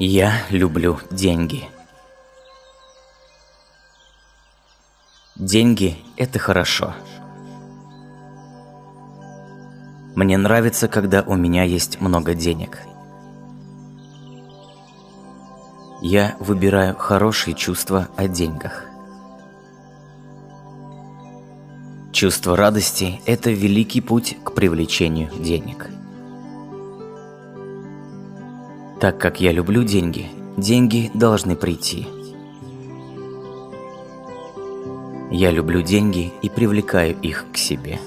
Я люблю деньги. Деньги – это хорошо. Мне нравится, когда у меня есть много денег. Я выбираю хорошие чувства о деньгах. Чувство радости – это великий путь к привлечению денег. Так как я люблю деньги, деньги должны прийти. Я люблю деньги и привлекаю их к себе.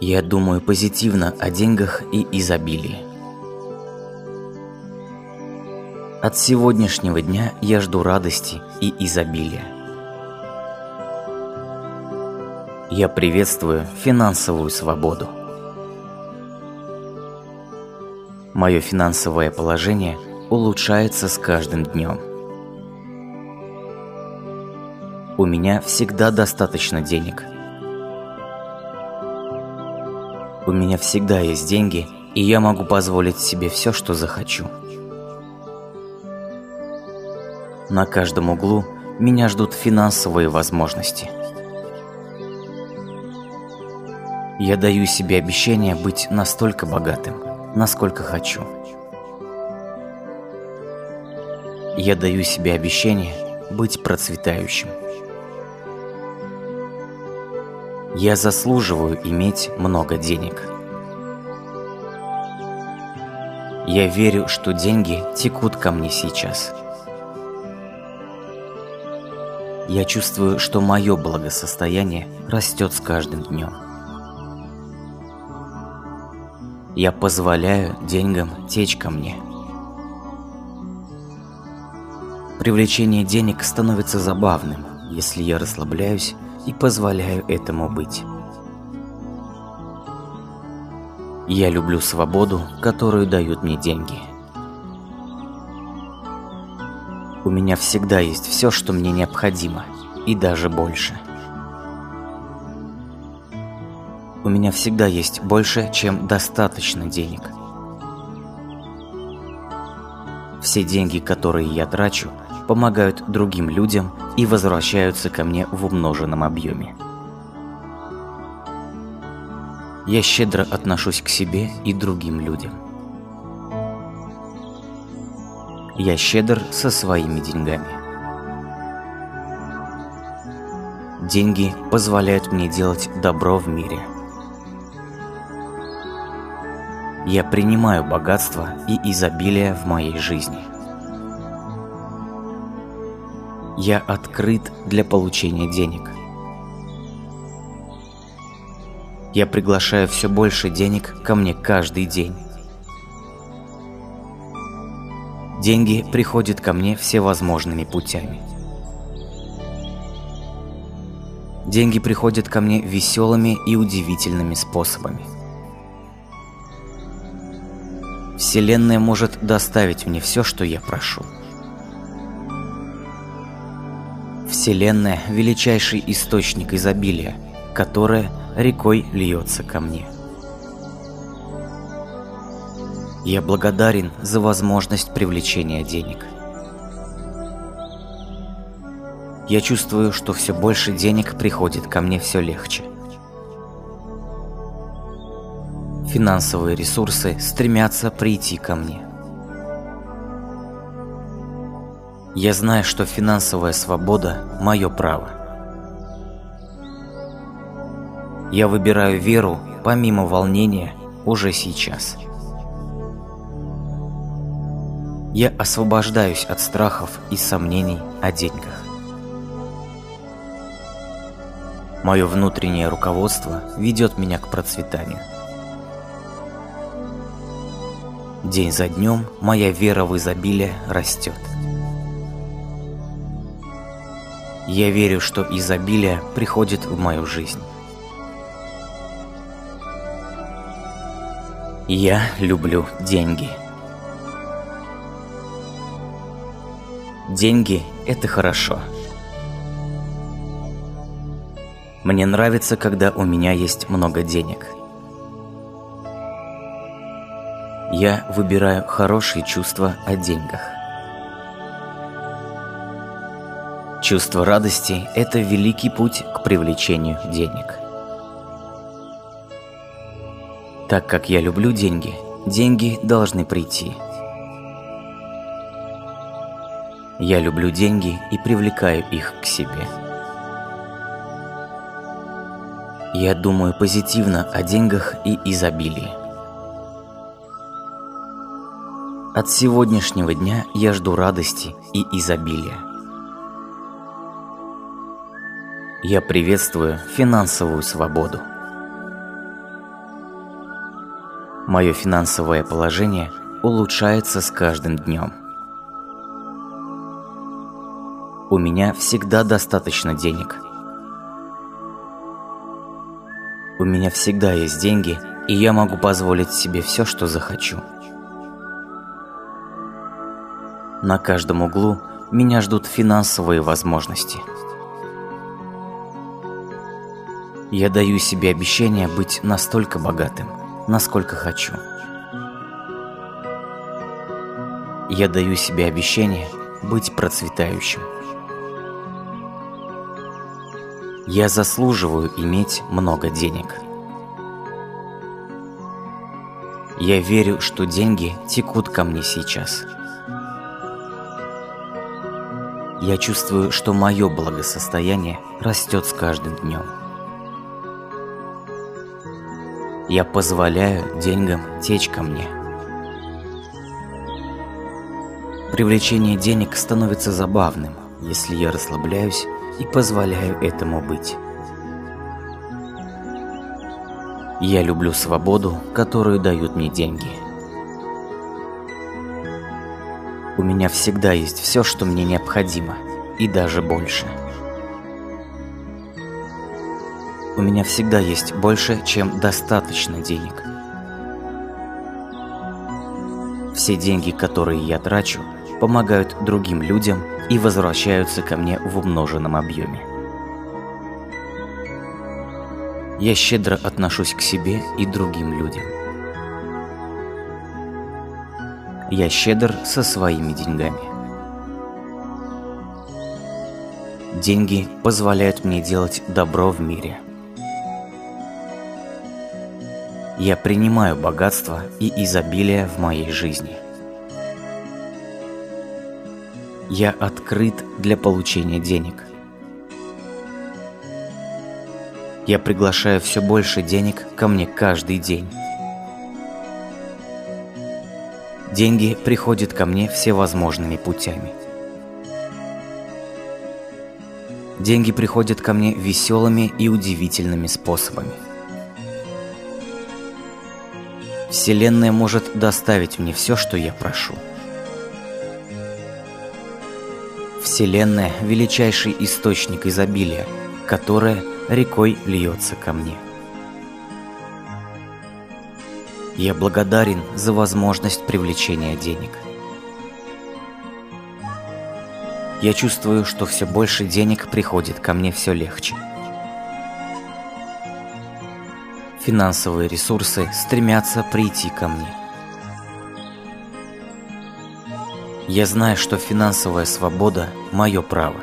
Я думаю позитивно о деньгах и изобилии. От сегодняшнего дня я жду радости и изобилия. Я приветствую финансовую свободу. Мое финансовое положение улучшается с каждым днем. У меня всегда достаточно денег – У меня всегда есть деньги, и я могу позволить себе все, что захочу. На каждом углу меня ждут финансовые возможности. Я даю себе обещание быть настолько богатым, насколько хочу. Я даю себе обещание быть процветающим. Я заслуживаю иметь много денег. Я верю, что деньги текут ко мне сейчас. Я чувствую, что мое благосостояние растет с каждым днем. Я позволяю деньгам течь ко мне. Привлечение денег становится забавным, если я расслабляюсь и позволяю этому быть. Я люблю свободу, которую дают мне деньги. У меня всегда есть все, что мне необходимо, и даже больше. У меня всегда есть больше, чем достаточно денег. Все деньги, которые я трачу, помогают другим людям и возвращаются ко мне в умноженном объеме. Я щедро отношусь к себе и другим людям. Я щедр со своими деньгами. Деньги позволяют мне делать добро в мире. Я принимаю богатство и изобилие в моей жизни – Я открыт для получения денег. Я приглашаю все больше денег ко мне каждый день. Деньги приходят ко мне всевозможными путями. Деньги приходят ко мне веселыми и удивительными способами. Вселенная может доставить мне все, что я прошу – Вселенная – величайший источник изобилия, которое рекой льется ко мне. Я благодарен за возможность привлечения денег. Я чувствую, что все больше денег приходит ко мне все легче. Финансовые ресурсы стремятся прийти ко мне. Я знаю, что финансовая свобода – мое право. Я выбираю веру помимо волнения уже сейчас. Я освобождаюсь от страхов и сомнений о деньгах. Мое внутреннее руководство ведет меня к процветанию. День за днем моя вера в изобилие растет. Я верю, что изобилие приходит в мою жизнь. Я люблю деньги. Деньги – это хорошо. Мне нравится, когда у меня есть много денег. Я выбираю хорошие чувства о деньгах. Чувство радости – это великий путь к привлечению денег. Так как я люблю деньги, деньги должны прийти. Я люблю деньги и привлекаю их к себе. Я думаю позитивно о деньгах и изобилии. От сегодняшнего дня я жду радости и изобилия. Я приветствую финансовую свободу. Мое финансовое положение улучшается с каждым днем. У меня всегда достаточно денег. У меня всегда есть деньги, и я могу позволить себе все, что захочу. На каждом углу меня ждут финансовые возможности. Я даю себе обещание быть настолько богатым, насколько хочу. Я даю себе обещание быть процветающим. Я заслуживаю иметь много денег. Я верю, что деньги текут ко мне сейчас. Я чувствую, что мое благосостояние растет с каждым днем. Я позволяю деньгам течь ко мне. Привлечение денег становится забавным, если я расслабляюсь и позволяю этому быть. Я люблю свободу, которую дают мне деньги – У меня всегда есть все, что мне необходимо, и даже больше. У меня всегда есть больше, чем достаточно денег. Все деньги, которые я трачу, помогают другим людям и возвращаются ко мне в умноженном объеме. Я щедро отношусь к себе и другим людям. Я щедр со своими деньгами. Деньги позволяют мне делать добро в мире. Я принимаю богатство и изобилие в моей жизни. Я открыт для получения денег. Я приглашаю все больше денег ко мне каждый день. Деньги приходят ко мне всевозможными путями. Деньги приходят ко мне веселыми и удивительными способами. Вселенная может доставить мне все, что я прошу. Вселенная – величайший источник изобилия, которое рекой льется ко мне. Я благодарен за возможность привлечения денег. Я чувствую, что все больше денег приходит ко мне все легче. Финансовые ресурсы стремятся прийти ко мне. Я знаю, что финансовая свобода – мое право.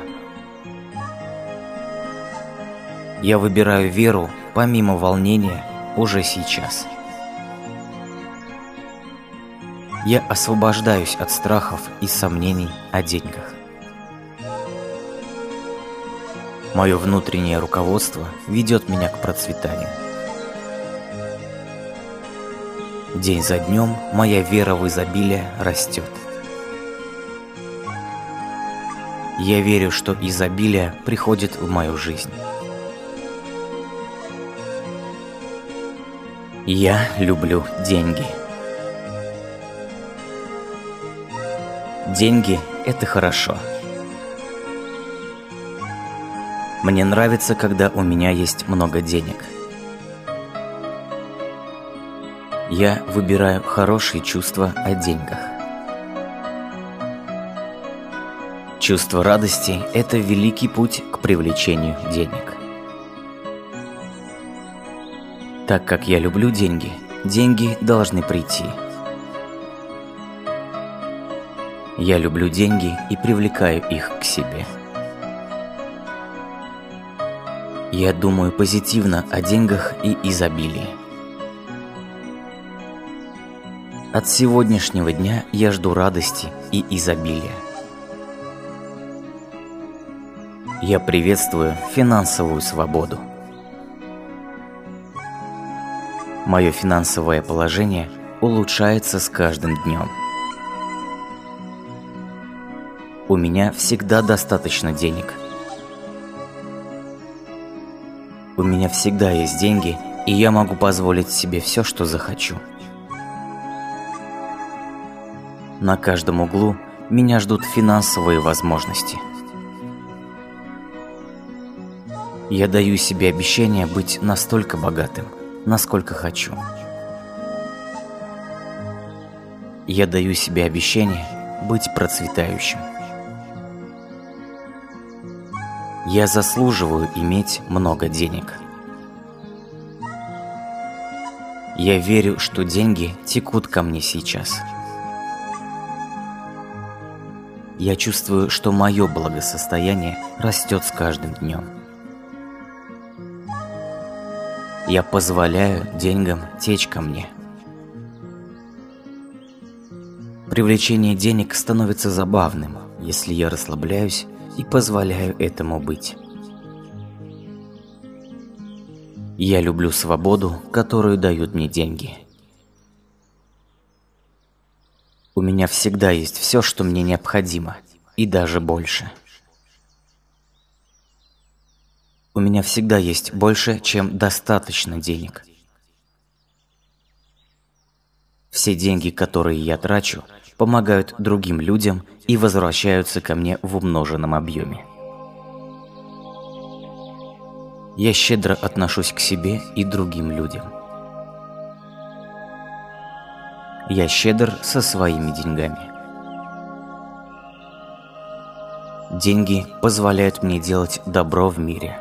Я выбираю веру помимо волнения уже сейчас. Я освобождаюсь от страхов и сомнений о деньгах. Мое внутреннее руководство ведет меня к процветанию. День за днем моя вера в изобилие растет. Я верю, что изобилие приходит в мою жизнь. Я люблю деньги. Деньги – это хорошо. Мне нравится, когда у меня есть много денег. Я выбираю хорошие чувства о деньгах. Чувство радости – это великий путь к привлечению денег. Так как я люблю деньги, деньги должны прийти – Я люблю деньги и привлекаю их к себе. Я думаю позитивно о деньгах и изобилии. От сегодняшнего дня я жду радости и изобилия. Я приветствую финансовую свободу. Мое финансовое положение улучшается с каждым днем. У меня всегда достаточно денег – У меня всегда есть деньги, и я могу позволить себе все, что захочу. На каждом углу меня ждут финансовые возможности. Я даю себе обещание быть настолько богатым, насколько хочу. Я даю себе обещание быть процветающим. Я заслуживаю иметь много денег. Я верю, что деньги текут ко мне сейчас. Я чувствую, что мое благосостояние растет с каждым днем. Я позволяю деньгам течь ко мне. Привлечение денег становится забавным, если я расслабляюсь и позволяю этому быть. Я люблю свободу, которую дают мне деньги. У меня всегда есть все, что мне необходимо, и даже больше. У меня всегда есть больше, чем достаточно денег. Все деньги, которые я трачу, помогают другим людям и возвращаются ко мне в умноженном объеме. Я щедро отношусь к себе и другим людям. Я щедр со своими деньгами. Деньги позволяют мне делать добро в мире.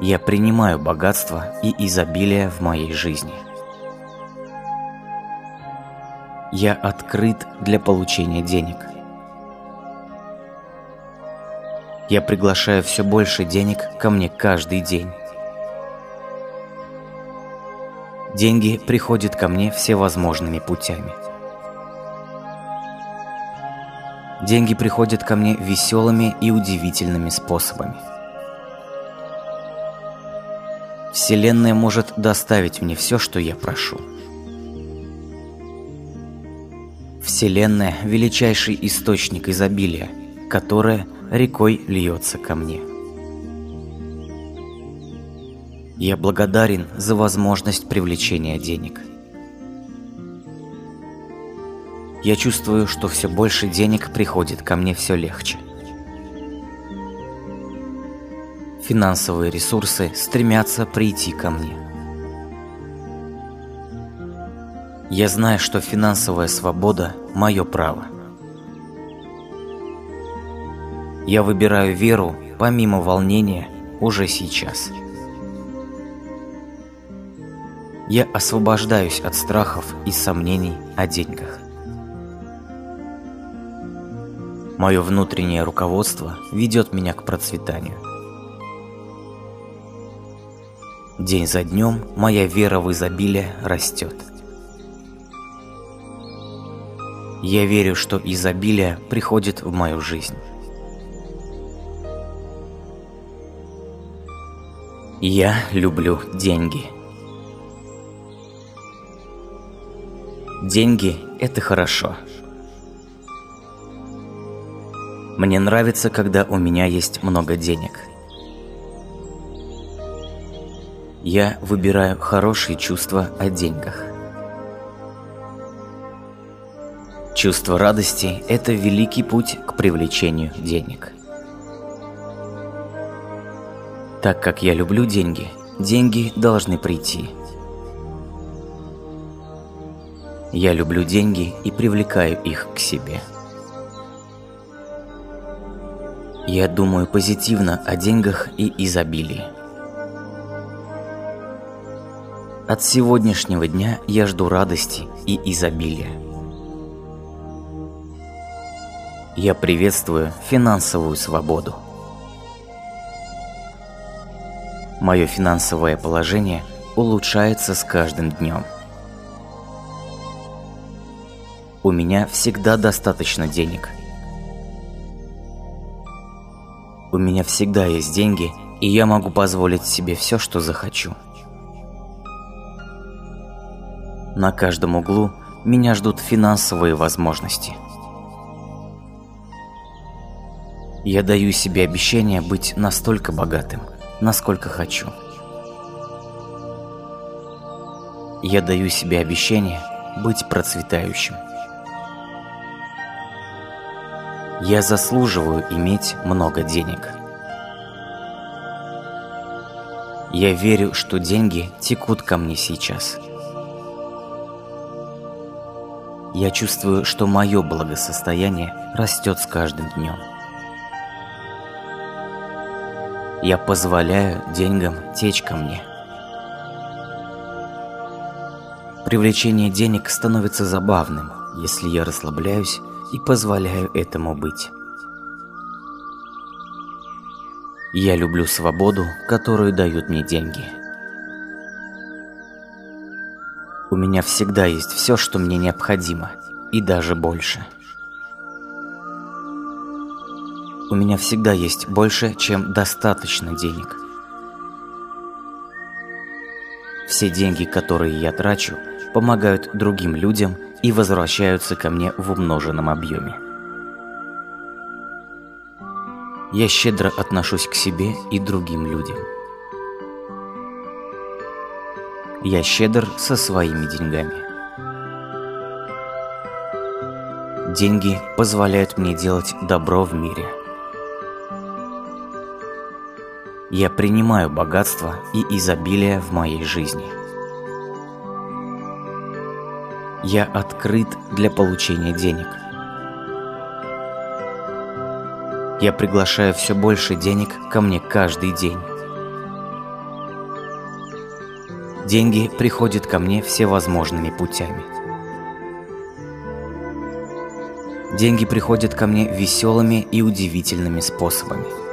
Я принимаю богатство и изобилие в моей жизни – я открыт для получения денег. Я приглашаю все больше денег ко мне каждый день. Деньги приходят ко мне всевозможными путями. Деньги приходят ко мне веселыми и удивительными способами. Вселенная может доставить мне все, что я прошу. Вселенная – величайший источник изобилия, которое рекой льется ко мне. Я благодарен за возможность привлечения денег. Я чувствую, что все больше денег приходит ко мне все легче. Финансовые ресурсы стремятся прийти ко мне. Я знаю, что финансовая свобода – мое право. Я выбираю веру помимо волнения уже сейчас. Я освобождаюсь от страхов и сомнений о деньгах. Мое внутреннее руководство ведет меня к процветанию. День за днем моя вера в изобилие растет. Я верю, что изобилие приходит в мою жизнь. Я люблю деньги. Деньги – это хорошо. Мне нравится, когда у меня есть много денег. Я выбираю хорошие чувства о деньгах. Чувство радости – это великий путь к привлечению денег. Так как я люблю деньги, деньги должны прийти. Я люблю деньги и привлекаю их к себе. Я думаю позитивно о деньгах и изобилии. От сегодняшнего дня я жду радости и изобилия. Я приветствую финансовую свободу. Мое финансовое положение улучшается с каждым днем. У меня всегда достаточно денег. У меня всегда есть деньги, и я могу позволить себе все, что захочу. На каждом углу меня ждут финансовые возможности. Я даю себе обещание быть настолько богатым, насколько хочу. Я даю себе обещание быть процветающим. Я заслуживаю иметь много денег. Я верю, что деньги текут ко мне сейчас. Я чувствую, что мое благосостояние растет с каждым днем. Я позволяю деньгам течь ко мне. Привлечение денег становится забавным, если я расслабляюсь и позволяю этому быть. Я люблю свободу, которую дают мне деньги – У меня всегда есть все, что мне необходимо, и даже больше. У меня всегда есть больше, чем достаточно денег. Все деньги, которые я трачу, помогают другим людям и возвращаются ко мне в умноженном объеме. Я щедро отношусь к себе и другим людям – я щедр со своими деньгами. Деньги позволяют мне делать добро в мире. Я принимаю богатство и изобилие в моей жизни. Я открыт для получения денег. Я приглашаю все больше денег ко мне каждый день. Деньги приходят ко мне всевозможными путями. Деньги приходят ко мне веселыми и удивительными способами.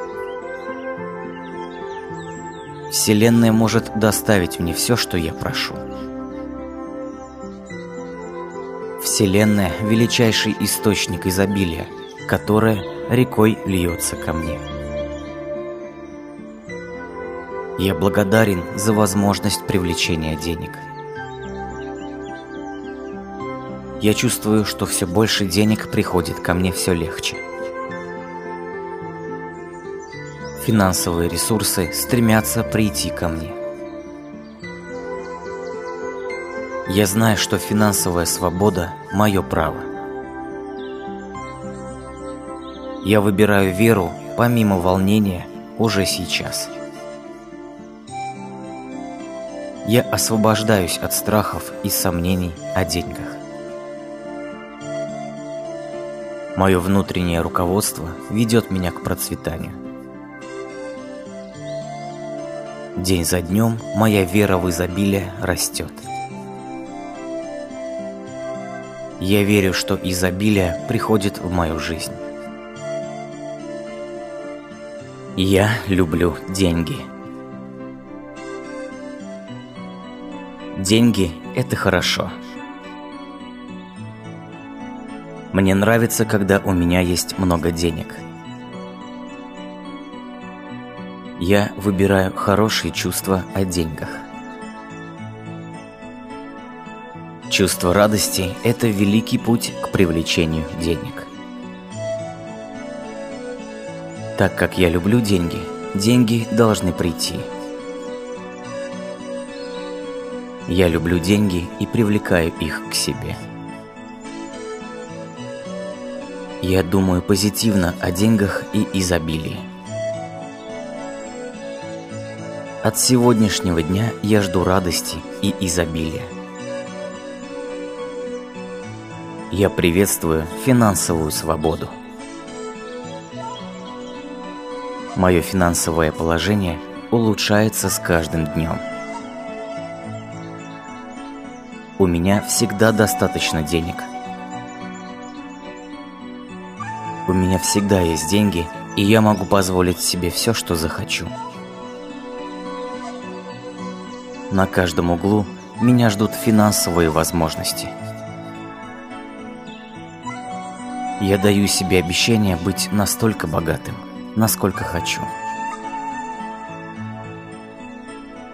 Вселенная может доставить мне все, что я прошу. Вселенная – величайший источник изобилия, которое рекой льется ко мне. Я благодарен за возможность привлечения денег. Я чувствую, что все больше денег приходит ко мне все легче. Финансовые ресурсы стремятся прийти ко мне. Я знаю, что финансовая свобода – мое право. Я выбираю веру помимо волнения уже сейчас. я освобождаюсь от страхов и сомнений о деньгах. Мое внутреннее руководство ведет меня к процветанию. День за днем моя вера в изобилие растет. Я верю, что изобилие приходит в мою жизнь. Я люблю деньги. Деньги – это хорошо. Мне нравится, когда у меня есть много денег. Я выбираю хорошие чувства о деньгах. Чувство радости – это великий путь к привлечению денег. Так как я люблю деньги, деньги должны прийти – Я люблю деньги и привлекаю их к себе. Я думаю позитивно о деньгах и изобилии. От сегодняшнего дня я жду радости и изобилия. Я приветствую финансовую свободу. Мое финансовое положение улучшается с каждым днем. У меня всегда достаточно денег. У меня всегда есть деньги, и я могу позволить себе все, что захочу. На каждом углу меня ждут финансовые возможности. Я даю себе обещание быть настолько богатым, насколько хочу.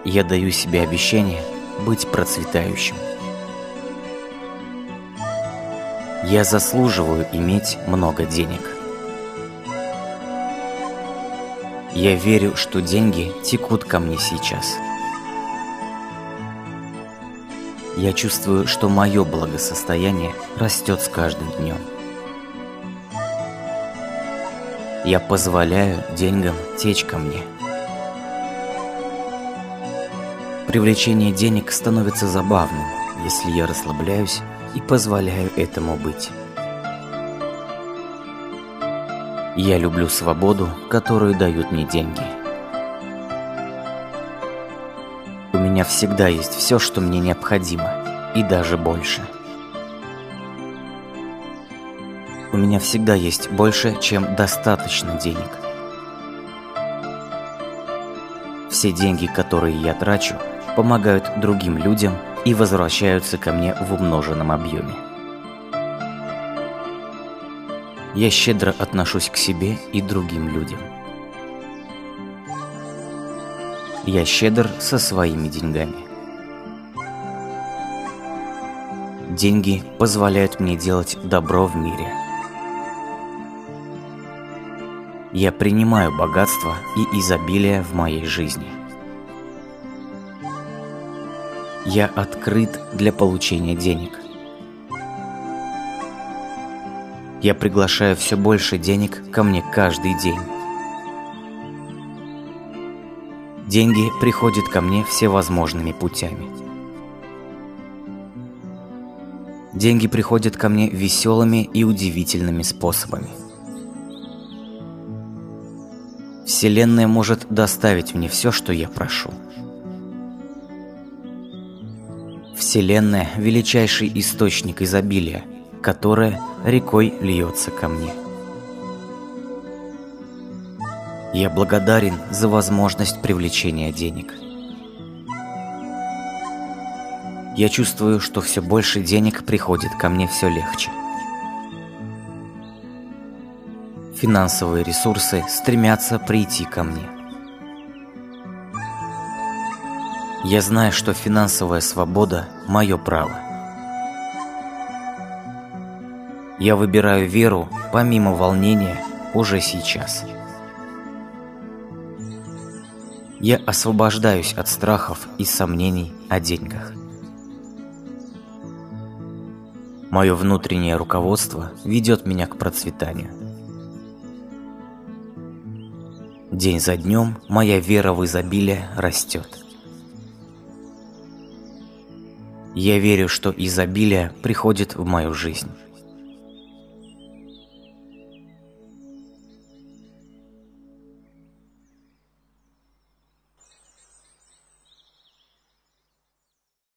Я даю себе обещание быть процветающим. Я заслуживаю иметь много денег. Я верю, что деньги текут ко мне сейчас. Я чувствую, что мое благосостояние растет с каждым днем. Я позволяю деньгам течь ко мне. Привлечение денег становится забавным, если я расслабляюсь и позволяю этому быть. Я люблю свободу, которую дают мне деньги. Меня всегда есть все, что мне необходимо, и даже больше. У меня всегда есть больше, чем достаточно денег. Все деньги, которые я трачу, помогают другим людям и возвращаются ко мне в умноженном объеме. Я щедро отношусь к себе и другим людям. Я щедр со своими деньгами. Деньги позволяют мне делать добро в мире. Я принимаю богатство и изобилие в моей жизни – Я открыт для получения денег. Я приглашаю все больше денег ко мне каждый день. Деньги приходят ко мне всевозможными путями. Деньги приходят ко мне веселыми и удивительными способами. Вселенная может доставить мне все, что я прошу. Вселенная – величайший источник изобилия, которое рекой льется ко мне. Я благодарен за возможность привлечения денег. Я чувствую, что все больше денег приходит ко мне все легче. Финансовые ресурсы стремятся прийти ко мне – Я знаю, что финансовая свобода – мое право. Я выбираю веру помимо волнения уже сейчас. Я освобождаюсь от страхов и сомнений о деньгах. Мое внутреннее руководство ведет меня к процветанию. День за днем моя вера в изобилие растет. Я верю, что изобилие приходит в мою жизнь.